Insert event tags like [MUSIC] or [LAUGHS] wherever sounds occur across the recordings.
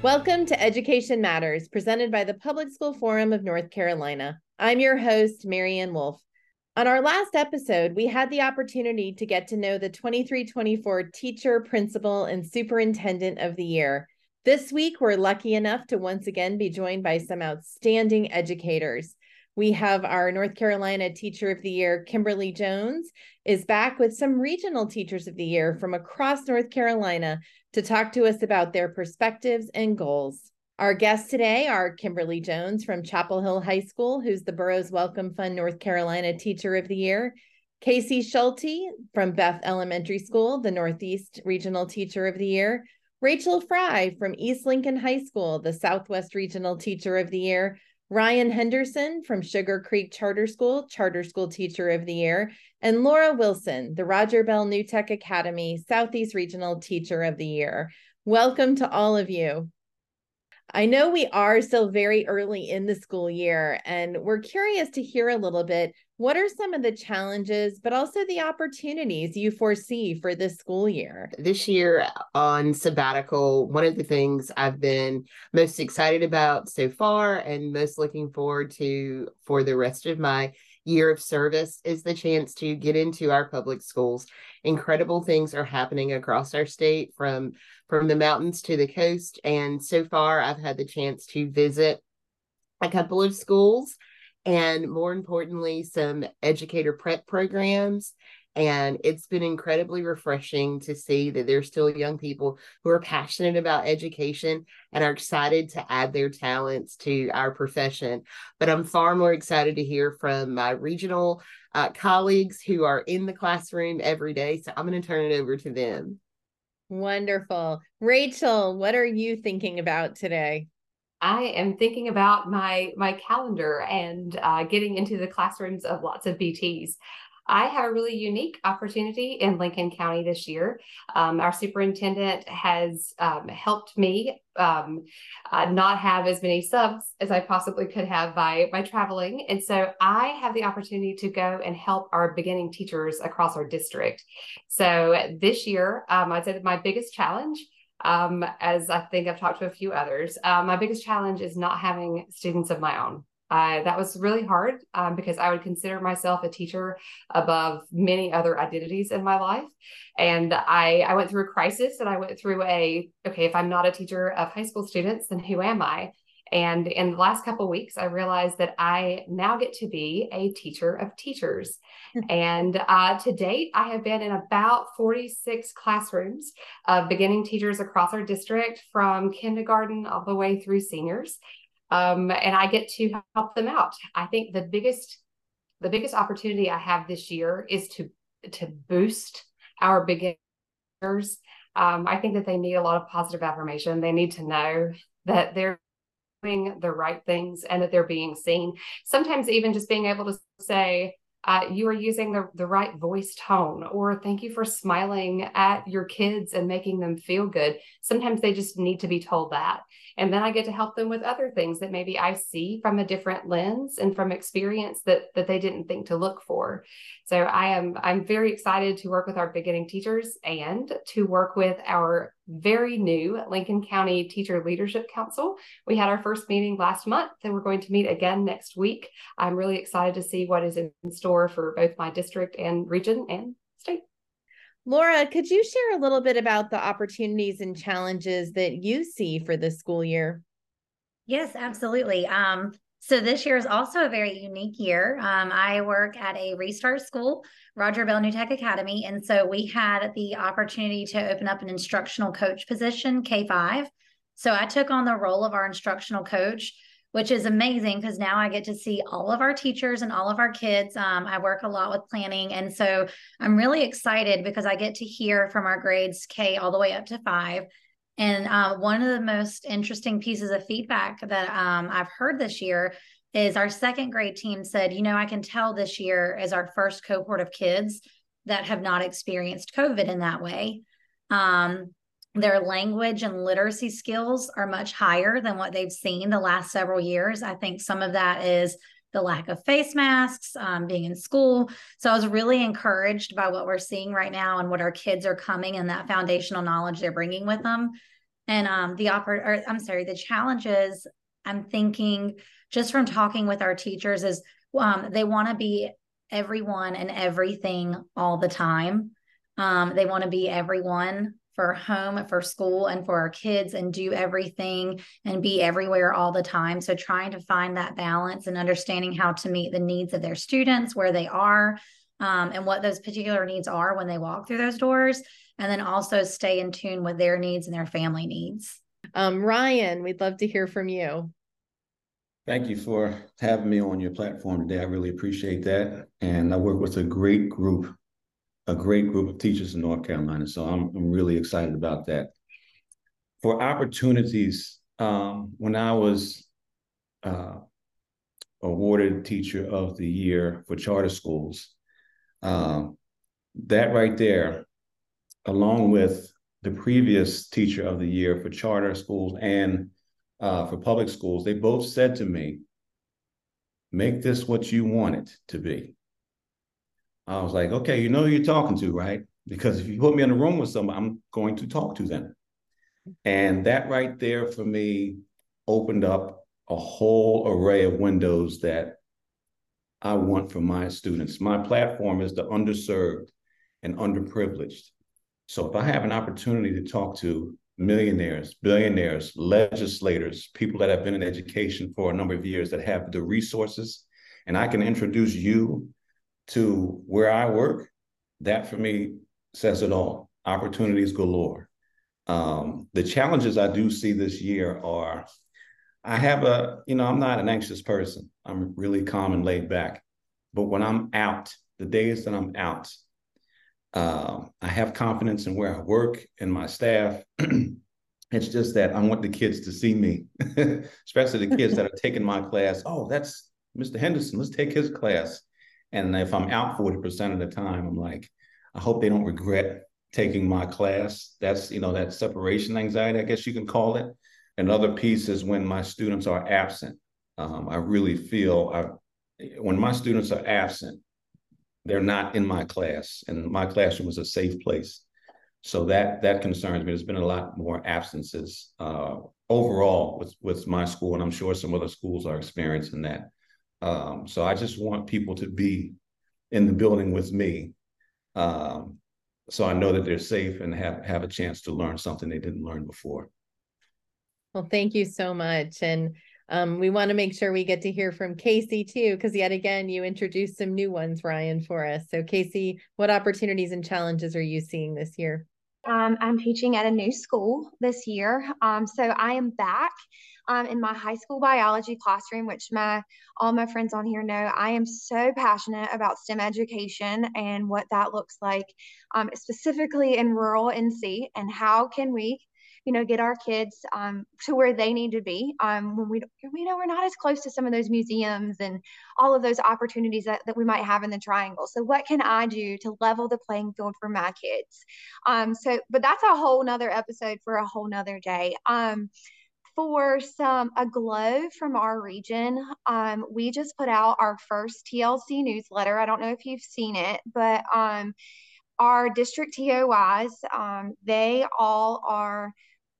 Welcome to Education Matters, presented by the Public School Forum of North Carolina. I'm your host, Mary Ann Wolf. On our last episode, we had the opportunity to get to know the 2324 Teacher, Principal, and Superintendent of the Year. This week, we're lucky enough to once again be joined by some outstanding educators. We have our North Carolina Teacher of the Year, Kimberly Jones, is back with some regional Teachers of the Year from across North Carolina to talk to us about their perspectives and goals. Our guests today are Kimberly Jones from Chapel Hill High School, who's the Burroughs Wellcome Fund North Carolina Teacher of the Year. Casey Schulte from Bath Elementary School, the Northeast Regional Teacher of the Year. Rachel Fry from East Lincoln High School, the Southwest Regional Teacher of the Year. Ryan Henderson from Sugar Creek Charter School, Charter School Teacher of the Year, and Laura Wilson, the Roger Bell New Tech Academy Southeast Regional Teacher of the Year. Welcome to all of you. I know we are still very early in the school year, and we're curious to hear a little bit. What are some of the challenges, but also the opportunities you foresee for this school year? This year uh, on sabbatical, one of the things I've been most excited about so far and most looking forward to for the rest of my year of service is the chance to get into our public schools. Incredible things are happening across our state from from the mountains to the coast and so far I've had the chance to visit a couple of schools and more importantly some educator prep programs and it's been incredibly refreshing to see that there's still young people who are passionate about education and are excited to add their talents to our profession. But I'm far more excited to hear from my regional uh, colleagues who are in the classroom every day. So I'm going to turn it over to them. Wonderful. Rachel, what are you thinking about today? I am thinking about my my calendar and uh, getting into the classrooms of lots of BTs. I have a really unique opportunity in Lincoln County this year. Um, our superintendent has um, helped me um, uh, not have as many subs as I possibly could have by by traveling, and so I have the opportunity to go and help our beginning teachers across our district. So this year, um, I'd say that my biggest challenge um, as I think I've talked to a few others. Uh, my biggest challenge is not having students of my own. Uh, that was really hard um, because I would consider myself a teacher above many other identities in my life. And I, I went through a crisis and I went through a, okay, if I'm not a teacher of high school students, then who am I? And in the last couple weeks, I realized that I now get to be a teacher of teachers. and uh, to date, I have been in about 46 classrooms of beginning teachers across our district from kindergarten all the way through seniors um, and I get to help them out. I think the biggest the biggest opportunity I have this year is to to boost our beginners. Um, I think that they need a lot of positive affirmation. They need to know that they're doing the right things and that they're being seen. Sometimes even just being able to say, uh, you are using the, the right voice tone, or thank you for smiling at your kids and making them feel good. Sometimes they just need to be told that. And then I get to help them with other things that maybe I see from a different lens and from experience that, that they didn't think to look for. So I am I'm very excited to work with our beginning teachers and to work with our very new Lincoln County Teacher Leadership Council. We had our first meeting last month and we're going to meet again next week. I'm really excited to see what is in store for both my district and region and state. Laura, could you share a little bit about the opportunities and challenges that you see for this school year? Yes, absolutely. Um, so this year is also a very unique year. Um, I work at a restart school, Roger Bell New Tech Academy. And so we had the opportunity to open up an instructional coach position, K5. So I took on the role of our instructional coach, which is amazing because now I get to see all of our teachers and all of our kids. Um, I work a lot with planning. And so I'm really excited because I get to hear from our grades K all the way up to five and uh, one of the most interesting pieces of feedback that um, I've heard this year is our second grade team said, you know, I can tell this year is our first cohort of kids that have not experienced COVID in that way. Um, their language and literacy skills are much higher than what they've seen the last several years. I think some of that is the lack of face masks, um, being in school. So I was really encouraged by what we're seeing right now and what our kids are coming and that foundational knowledge they're bringing with them. And um, the oper- or I'm sorry, the challenges I'm thinking just from talking with our teachers is um, they want to be everyone and everything all the time. Um, they want to be everyone for home, for school, and for our kids and do everything and be everywhere all the time. So, trying to find that balance and understanding how to meet the needs of their students where they are um, and what those particular needs are when they walk through those doors. And then also stay in tune with their needs and their family needs. Um, Ryan, we'd love to hear from you. Thank you for having me on your platform today. I really appreciate that. And I work with a great group a great group of teachers in North Carolina. So I'm, I'm really excited about that. For opportunities, um, when I was uh, awarded Teacher of the Year for charter schools, um, that right there, along with the previous Teacher of the Year for charter schools and uh, for public schools, they both said to me, make this what you want it to be. I was like, okay, you know who you're talking to, right? Because if you put me in a room with someone, I'm going to talk to them. And that right there for me opened up a whole array of windows that I want for my students. My platform is the underserved and underprivileged. So if I have an opportunity to talk to millionaires, billionaires, legislators, people that have been in education for a number of years that have the resources, and I can introduce you to where I work, that for me says it all. Opportunities galore. Um, the challenges I do see this year are I have a, you know, I'm not an anxious person. I'm really calm and laid back. But when I'm out, the days that I'm out, uh, I have confidence in where I work and my staff. [CLEARS THROAT] it's just that I want the kids to see me, [LAUGHS] especially the kids that are taking my class. Oh, that's Mr. Henderson. Let's take his class. And if I'm out 40% of the time, I'm like, I hope they don't regret taking my class. That's, you know, that separation anxiety, I guess you can call it. Another piece is when my students are absent. Um, I really feel I, when my students are absent, they're not in my class, and my classroom is a safe place. So that that concerns me. There's been a lot more absences uh, overall with with my school, and I'm sure some other schools are experiencing that. Um, so I just want people to be in the building with me. Um, so I know that they're safe and have, have a chance to learn something they didn't learn before. Well, thank you so much. And um, we want to make sure we get to hear from Casey too, because yet again, you introduced some new ones, Ryan, for us. So, Casey, what opportunities and challenges are you seeing this year? Um, I'm teaching at a new school this year. Um, so I am back um, in my high school biology classroom, which my all my friends on here know. I am so passionate about STEM education and what that looks like, um, specifically in rural NC, and how can we you know, get our kids um, to where they need to be. Um, when we, we know we're not as close to some of those museums and all of those opportunities that, that we might have in the triangle. So what can I do to level the playing field for my kids? Um, so, but that's a whole nother episode for a whole nother day. Um, for some a glow from our region um, we just put out our first tlc newsletter. I don't know if you've seen it but um, our district TOYs um, they all are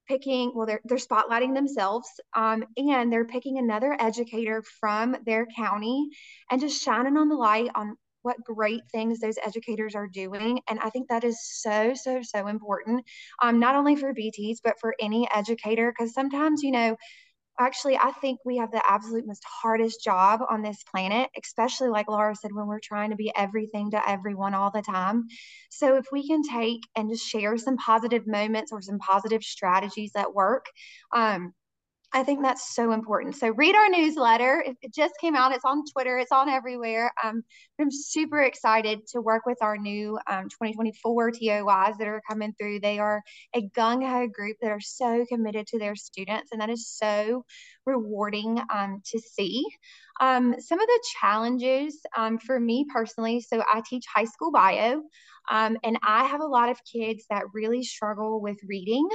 picking well they're, they're spotlighting themselves um, and they're picking another educator from their county and just shining on the light on what great things those educators are doing and i think that is so so so important um, not only for bts but for any educator because sometimes you know actually i think we have the absolute most hardest job on this planet especially like laura said when we're trying to be everything to everyone all the time. So if we can take and just share some positive moments or some positive strategies that work um, I think that's so important. So read our newsletter. It just came out. It's on Twitter. It's on everywhere. Um, I'm super excited to work with our new um, 2024 TOYs that are coming through. They are a gung ho group that are so committed to their students, and that is so rewarding um, to see. Um, some of the challenges um, for me personally. So I teach high school bio. Um, and I have a lot of kids that really struggle with reading,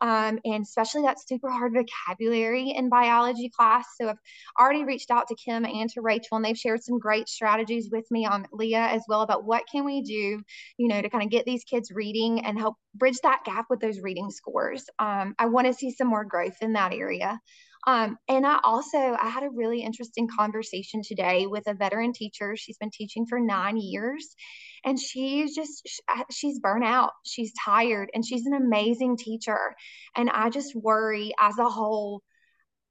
um, and especially that super hard vocabulary in biology class. So I've already reached out to Kim and to Rachel, and they've shared some great strategies with me on Leah as well about what can we do, you know, to kind of get these kids reading and help bridge that gap with those reading scores. Um, I want to see some more growth in that area. Um, and I also I had a really interesting conversation today with a veteran teacher. She's been teaching for nine years, and she's just she's burnt out. She's tired, and she's an amazing teacher. And I just worry as a whole.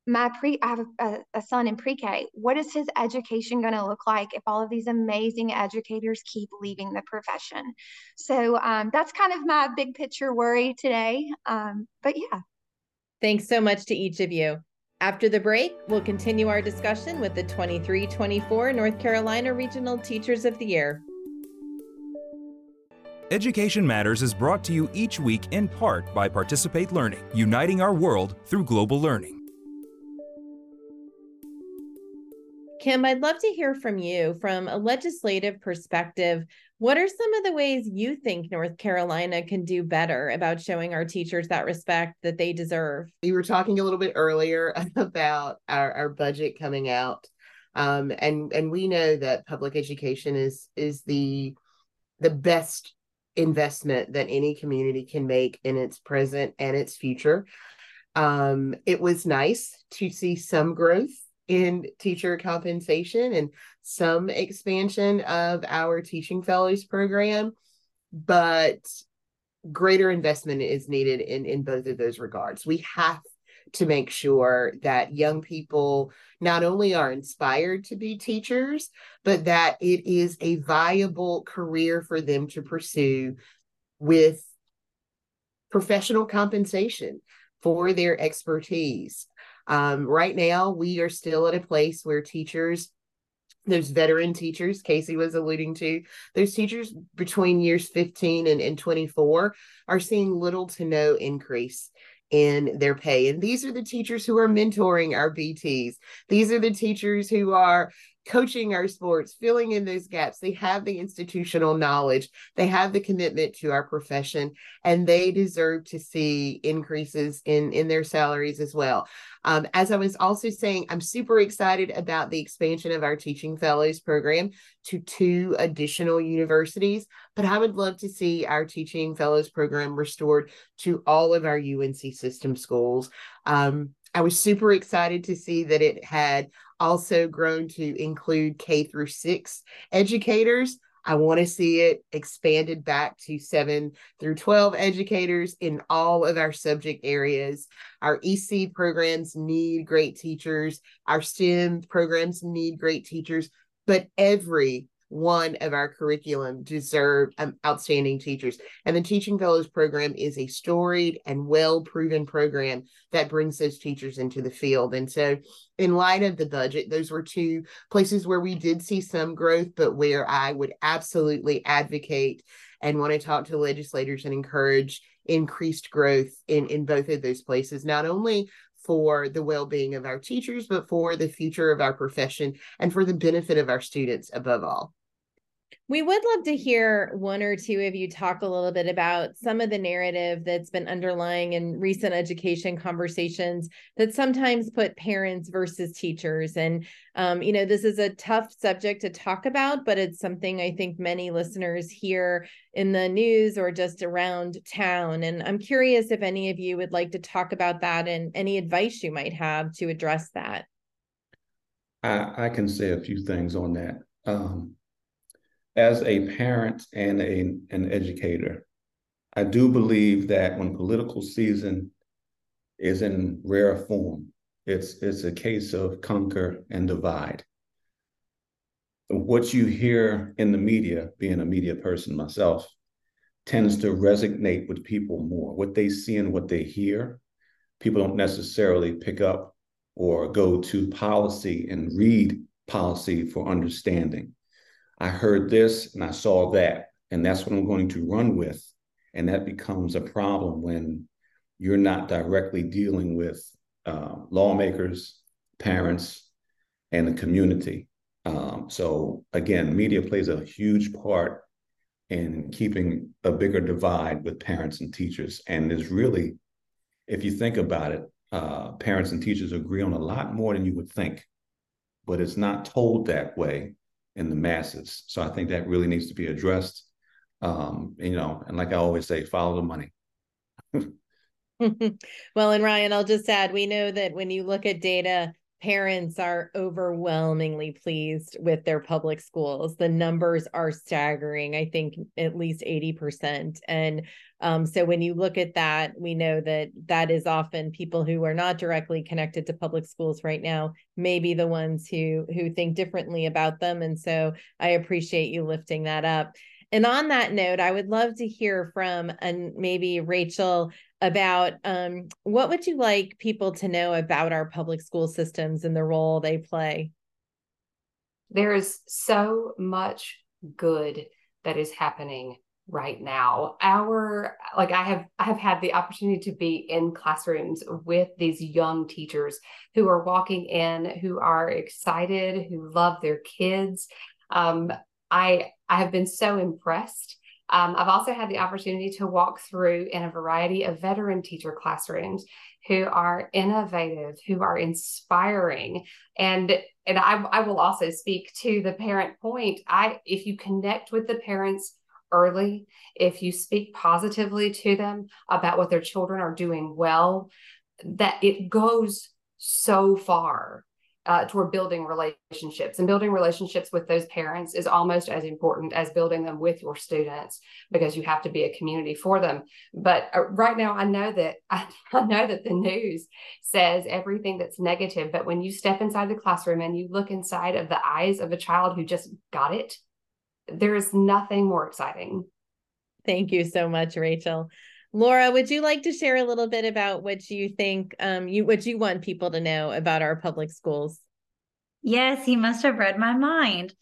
My pre, I have a, a son in pre-K. What is his education going to look like if all of these amazing educators keep leaving the profession? So um, that's kind of my big picture worry today. Um, but yeah. Thanks so much to each of you. After the break, we'll continue our discussion with the 23 24 North Carolina Regional Teachers of the Year. Education Matters is brought to you each week in part by Participate Learning, uniting our world through global learning. Kim, I'd love to hear from you from a legislative perspective. What are some of the ways you think North Carolina can do better about showing our teachers that respect that they deserve? We were talking a little bit earlier [LAUGHS] about our, our budget coming out. Um, and and we know that public education is is the the best investment that any community can make in its present and its future. Um, it was nice to see some growth in teacher compensation and some expansion of our teaching fellows program, but greater investment is needed in, in both of those regards. We have to make sure that young people not only are inspired to be teachers, but that it is a viable career for them to pursue with professional compensation for their expertise. Um, right now, we are still at a place where teachers those veteran teachers Casey was alluding to, those teachers between years 15 and, and 24 are seeing little to no increase in their pay. And these are the teachers who are mentoring our BTs. These are the teachers who are coaching our sports, filling in those gaps. They have the institutional knowledge, they have the commitment to our profession, and they deserve to see increases in, in their salaries as well. Um, as I was also saying, I'm super excited about the expansion of our Teaching Fellows program to two additional universities, but I would love to see our Teaching Fellows program restored to all of our UNC system schools. Um, I was super excited to see that it had also grown to include K through six educators. I want to see it expanded back to seven through 12 educators in all of our subject areas. Our EC programs need great teachers, our STEM programs need great teachers, but every one of our curriculum deserve um, outstanding teachers. And the Teaching Fellows program is a storied and well proven program that brings those teachers into the field. And so, in light of the budget, those were two places where we did see some growth, but where I would absolutely advocate and want to talk to legislators and encourage increased growth in, in both of those places, not only for the well-being of our teachers but for the future of our profession and for the benefit of our students above all we would love to hear one or two of you talk a little bit about some of the narrative that's been underlying in recent education conversations that sometimes put parents versus teachers. And, um, you know, this is a tough subject to talk about, but it's something I think many listeners hear in the news or just around town. And I'm curious if any of you would like to talk about that and any advice you might have to address that. I, I can say a few things on that. Um, as a parent and a, an educator, I do believe that when political season is in rare form, it's it's a case of conquer and divide. What you hear in the media, being a media person myself, tends to resonate with people more. What they see and what they hear, people don't necessarily pick up or go to policy and read policy for understanding. I heard this and I saw that, and that's what I'm going to run with. And that becomes a problem when you're not directly dealing with uh, lawmakers, parents, and the community. Um, so again, media plays a huge part in keeping a bigger divide with parents and teachers. And there's really, if you think about it, uh, parents and teachers agree on a lot more than you would think, but it's not told that way in the masses. So I think that really needs to be addressed. Um, you know, and like I always say, follow the money. [LAUGHS] [LAUGHS] well, and Ryan, I'll just add we know that when you look at data, parents are overwhelmingly pleased with their public schools. The numbers are staggering, I think at least 80%. And um, so when you look at that, we know that that is often people who are not directly connected to public schools right now, maybe the ones who who think differently about them. And so I appreciate you lifting that up. And on that note, I would love to hear from and maybe Rachel about um, what would you like people to know about our public school systems and the role they play? There is so much good that is happening right now our like i have i have had the opportunity to be in classrooms with these young teachers who are walking in who are excited who love their kids um, i i have been so impressed. Um, I've also had the opportunity to walk through in a variety of veteran teacher classrooms who are innovative, who are inspiring, and and I, I will also speak to the parent point. I if you connect with the parents early, if you speak positively to them about what their children are doing well, that it goes so far uh, toward building relationships. And building relationships with those parents is almost as important as building them with your students because you have to be a community for them. But uh, right now i know that [LAUGHS] I, I know that the news says everything that's negative but when you step inside the classroom and you look inside of the eyes of a child who just got it there is nothing more exciting. Thank you so much rachel Laura, would you like to share a little bit about what you think um, you what you want people to know about our public schools? Yes, he must have read my mind.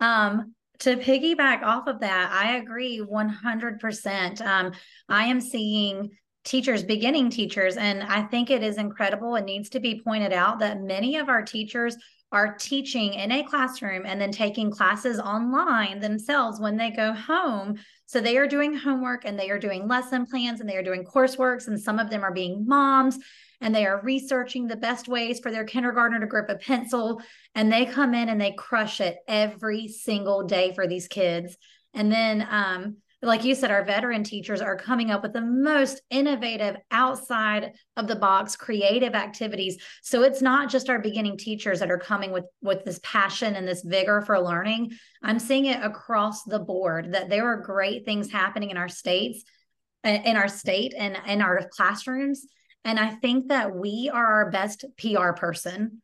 Um, to piggyback off of that, I agree 100%. Um, I am seeing teachers, beginning teachers, and I think it is incredible It needs to be pointed out that many of our teachers are teaching in a classroom and then taking classes online themselves when they go home. So they are doing homework and they are doing lesson plans and they are doing courseworks, and some of them are being moms and they are researching the best ways for their kindergartner to grip a pencil. And they come in and they crush it every single day for these kids. And then um, like you said, our veteran teachers are coming up with the most innovative, outside of the box, creative activities. So it's not just our beginning teachers that are coming with with this passion and this vigor for learning. I'm seeing it across the board that there are great things happening in our states, in our state, and in our classrooms. And I think that we are our best PR person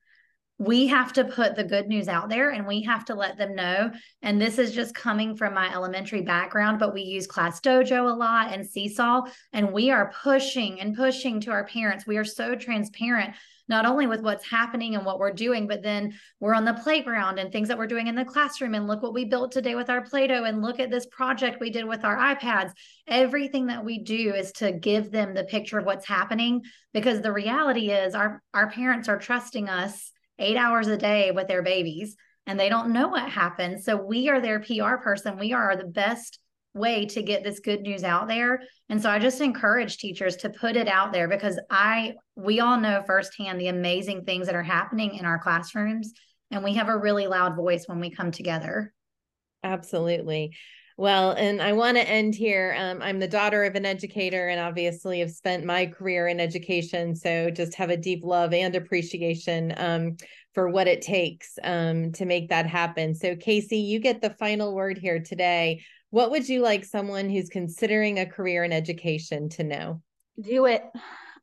we have to put the good news out there and we have to let them know. And this is just coming from my elementary background, but we use Class Dojo a lot and Seesaw, and we are pushing and pushing to our parents. We are so transparent, not only with what's happening and what we're doing, but then we're on the playground and things that we're doing in the classroom. And look what we built today with our Play Doh, and look at this project we did with our iPads. Everything that we do is to give them the picture of what's happening because the reality is our, our parents are trusting us eight hours a day with their babies and they don't know what happened. So we are their PR person. We are the best way to get this good news out there. And so I just encourage teachers to put it out there because I we all know firsthand the amazing things that are happening in our classrooms and we have a really loud voice when we come together. Absolutely. Well, and I want to end here. Um, I'm the daughter of an educator and obviously have spent my career in education. So just have a deep love and appreciation um, for what it takes um, to make that happen. So, Casey, you get the final word here today. What would you like someone who's considering a career in education to know? Do it.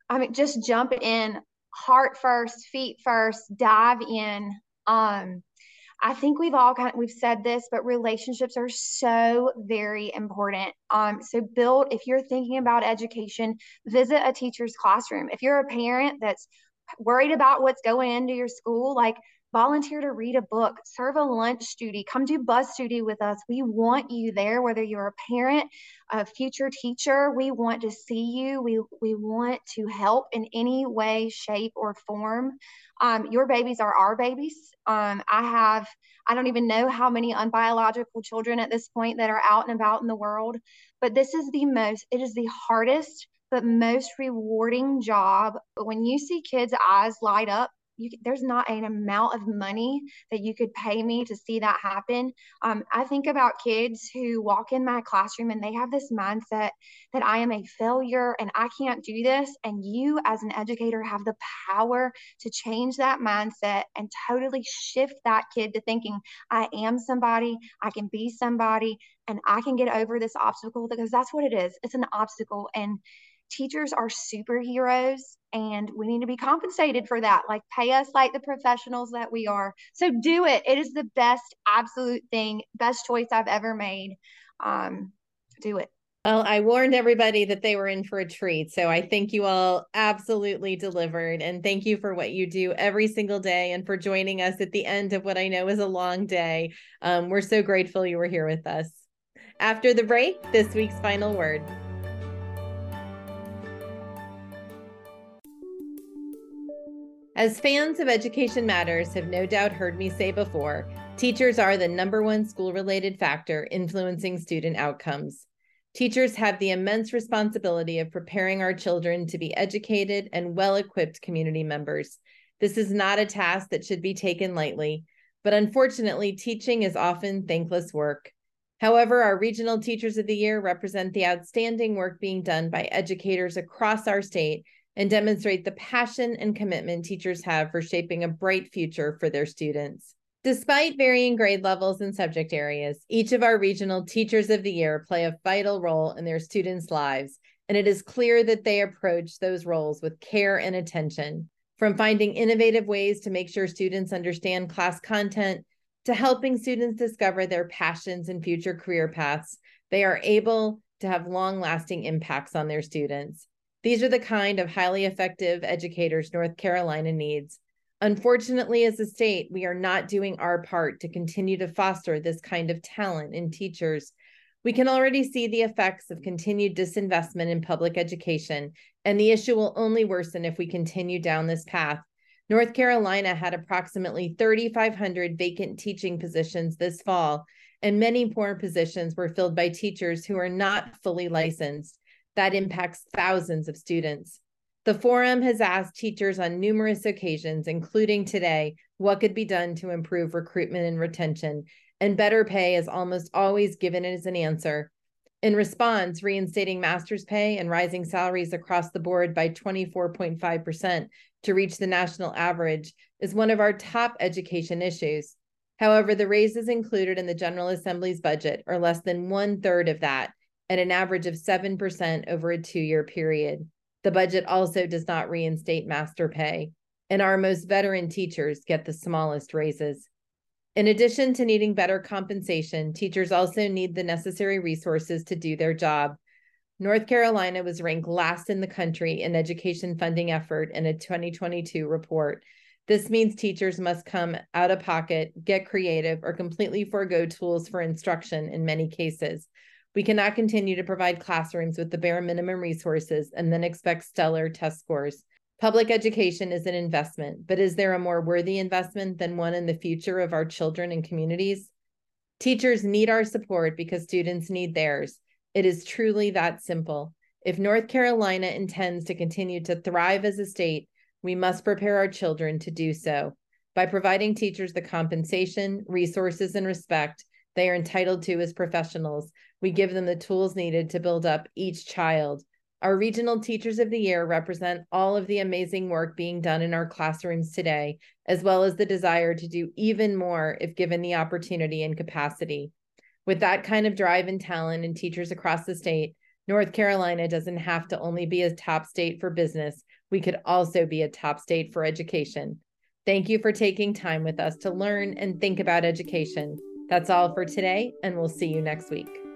I mean, just jump in, heart first, feet first, dive in. Um, I think we've all kind of, we've said this, but relationships are so very important. Um, so build if you're thinking about education, visit a teacher's classroom. If you're a parent that's worried about what's going into your school, like volunteer to read a book, serve a lunch duty, come do bus duty with us. We want you there, whether you're a parent, a future teacher. We want to see you. We, we want to help in any way, shape, or form. Um, your babies are our babies. Um, I have, I don't even know how many unbiological children at this point that are out and about in the world, but this is the most, it is the hardest but most rewarding job. But when you see kids' eyes light up you, there's not an amount of money that you could pay me to see that happen. Um, I think about kids who walk in my classroom and they have this mindset that I am a failure and I can't do this. And you, as an educator, have the power to change that mindset and totally shift that kid to thinking, I am somebody, I can be somebody, and I can get over this obstacle because that's what it is. It's an obstacle. And teachers are superheroes and we need to be compensated for that. Like, pay us like the professionals that we are. So, do it. It is the best, absolute thing, best choice I've ever made. Um, do it. Well, I warned everybody that they were in for a treat. So I think you all absolutely delivered. And thank you for what you do every single day and for joining us at the end of what I know is a long day. Um, we're so grateful you were here with us. After the break, this week's final word. As fans of Education Matters have no doubt heard me say before, teachers are the number one school related factor influencing student outcomes. Teachers have the immense responsibility of preparing our children to be educated and well equipped community members. This is not a task that should be taken lightly, but unfortunately, teaching is often thankless work. However, our Regional Teachers of the Year represent the outstanding work being done by educators across our state and demonstrate the passion and commitment teachers have for shaping a bright future for their students. Despite varying grade levels and subject areas, each of our regional teachers of the year play a vital role in their students' lives, and it is clear that they approach those roles with care and attention. From finding innovative ways to make sure students understand class content to helping students discover their passions and future career paths, they are able to have long lasting impacts on their students. These are the kind of highly effective educators North Carolina needs. Unfortunately, as a state, we are not doing our part to continue to foster this kind of talent in teachers. We can already see the effects of continued disinvestment in public education, and the issue will only worsen if we continue down this path. North Carolina had approximately 3,500 vacant teaching positions this fall, and many more positions were filled by teachers who are not fully licensed that impacts thousands of students. The forum has asked teachers on numerous occasions, including today, what could be done to improve recruitment and retention, and better pay is almost always given as an answer. In response, reinstating master's pay and rising salaries across the board by 24.5% to reach the national average is one of our top education issues. However, the raises included in the General Assembly's budget are less than one third of that, at an average of 7% over a two year period. The budget also does not reinstate master pay, and our most veteran teachers get the smallest raises. In addition to needing better compensation, teachers also need the necessary resources to do their job. North Carolina was ranked last in the country in education funding effort in a 2022 report. This means teachers must come out of pocket, get creative, or completely forego tools for instruction in many cases. We cannot continue to provide classrooms with the bare minimum resources and then expect stellar test scores. Public education is an investment, but is there a more worthy investment than one in the future of our children and communities? Teachers need our support because students need theirs. It is truly that simple. If North Carolina intends to continue to thrive as a state, we must prepare our children to do so by providing teachers the compensation, resources, and respect they are entitled to as professionals we give them the tools needed to build up each child. Our regional teachers of the year represent all of the amazing work being done in our classrooms today, as well as the desire to do even more if given the opportunity and capacity. With that kind of drive and talent in teachers across the state, North Carolina doesn't have to only be a top state for business, we could also be a top state for education. Thank you for taking time with us to learn and think about education. That's all for today, and we'll see you next week.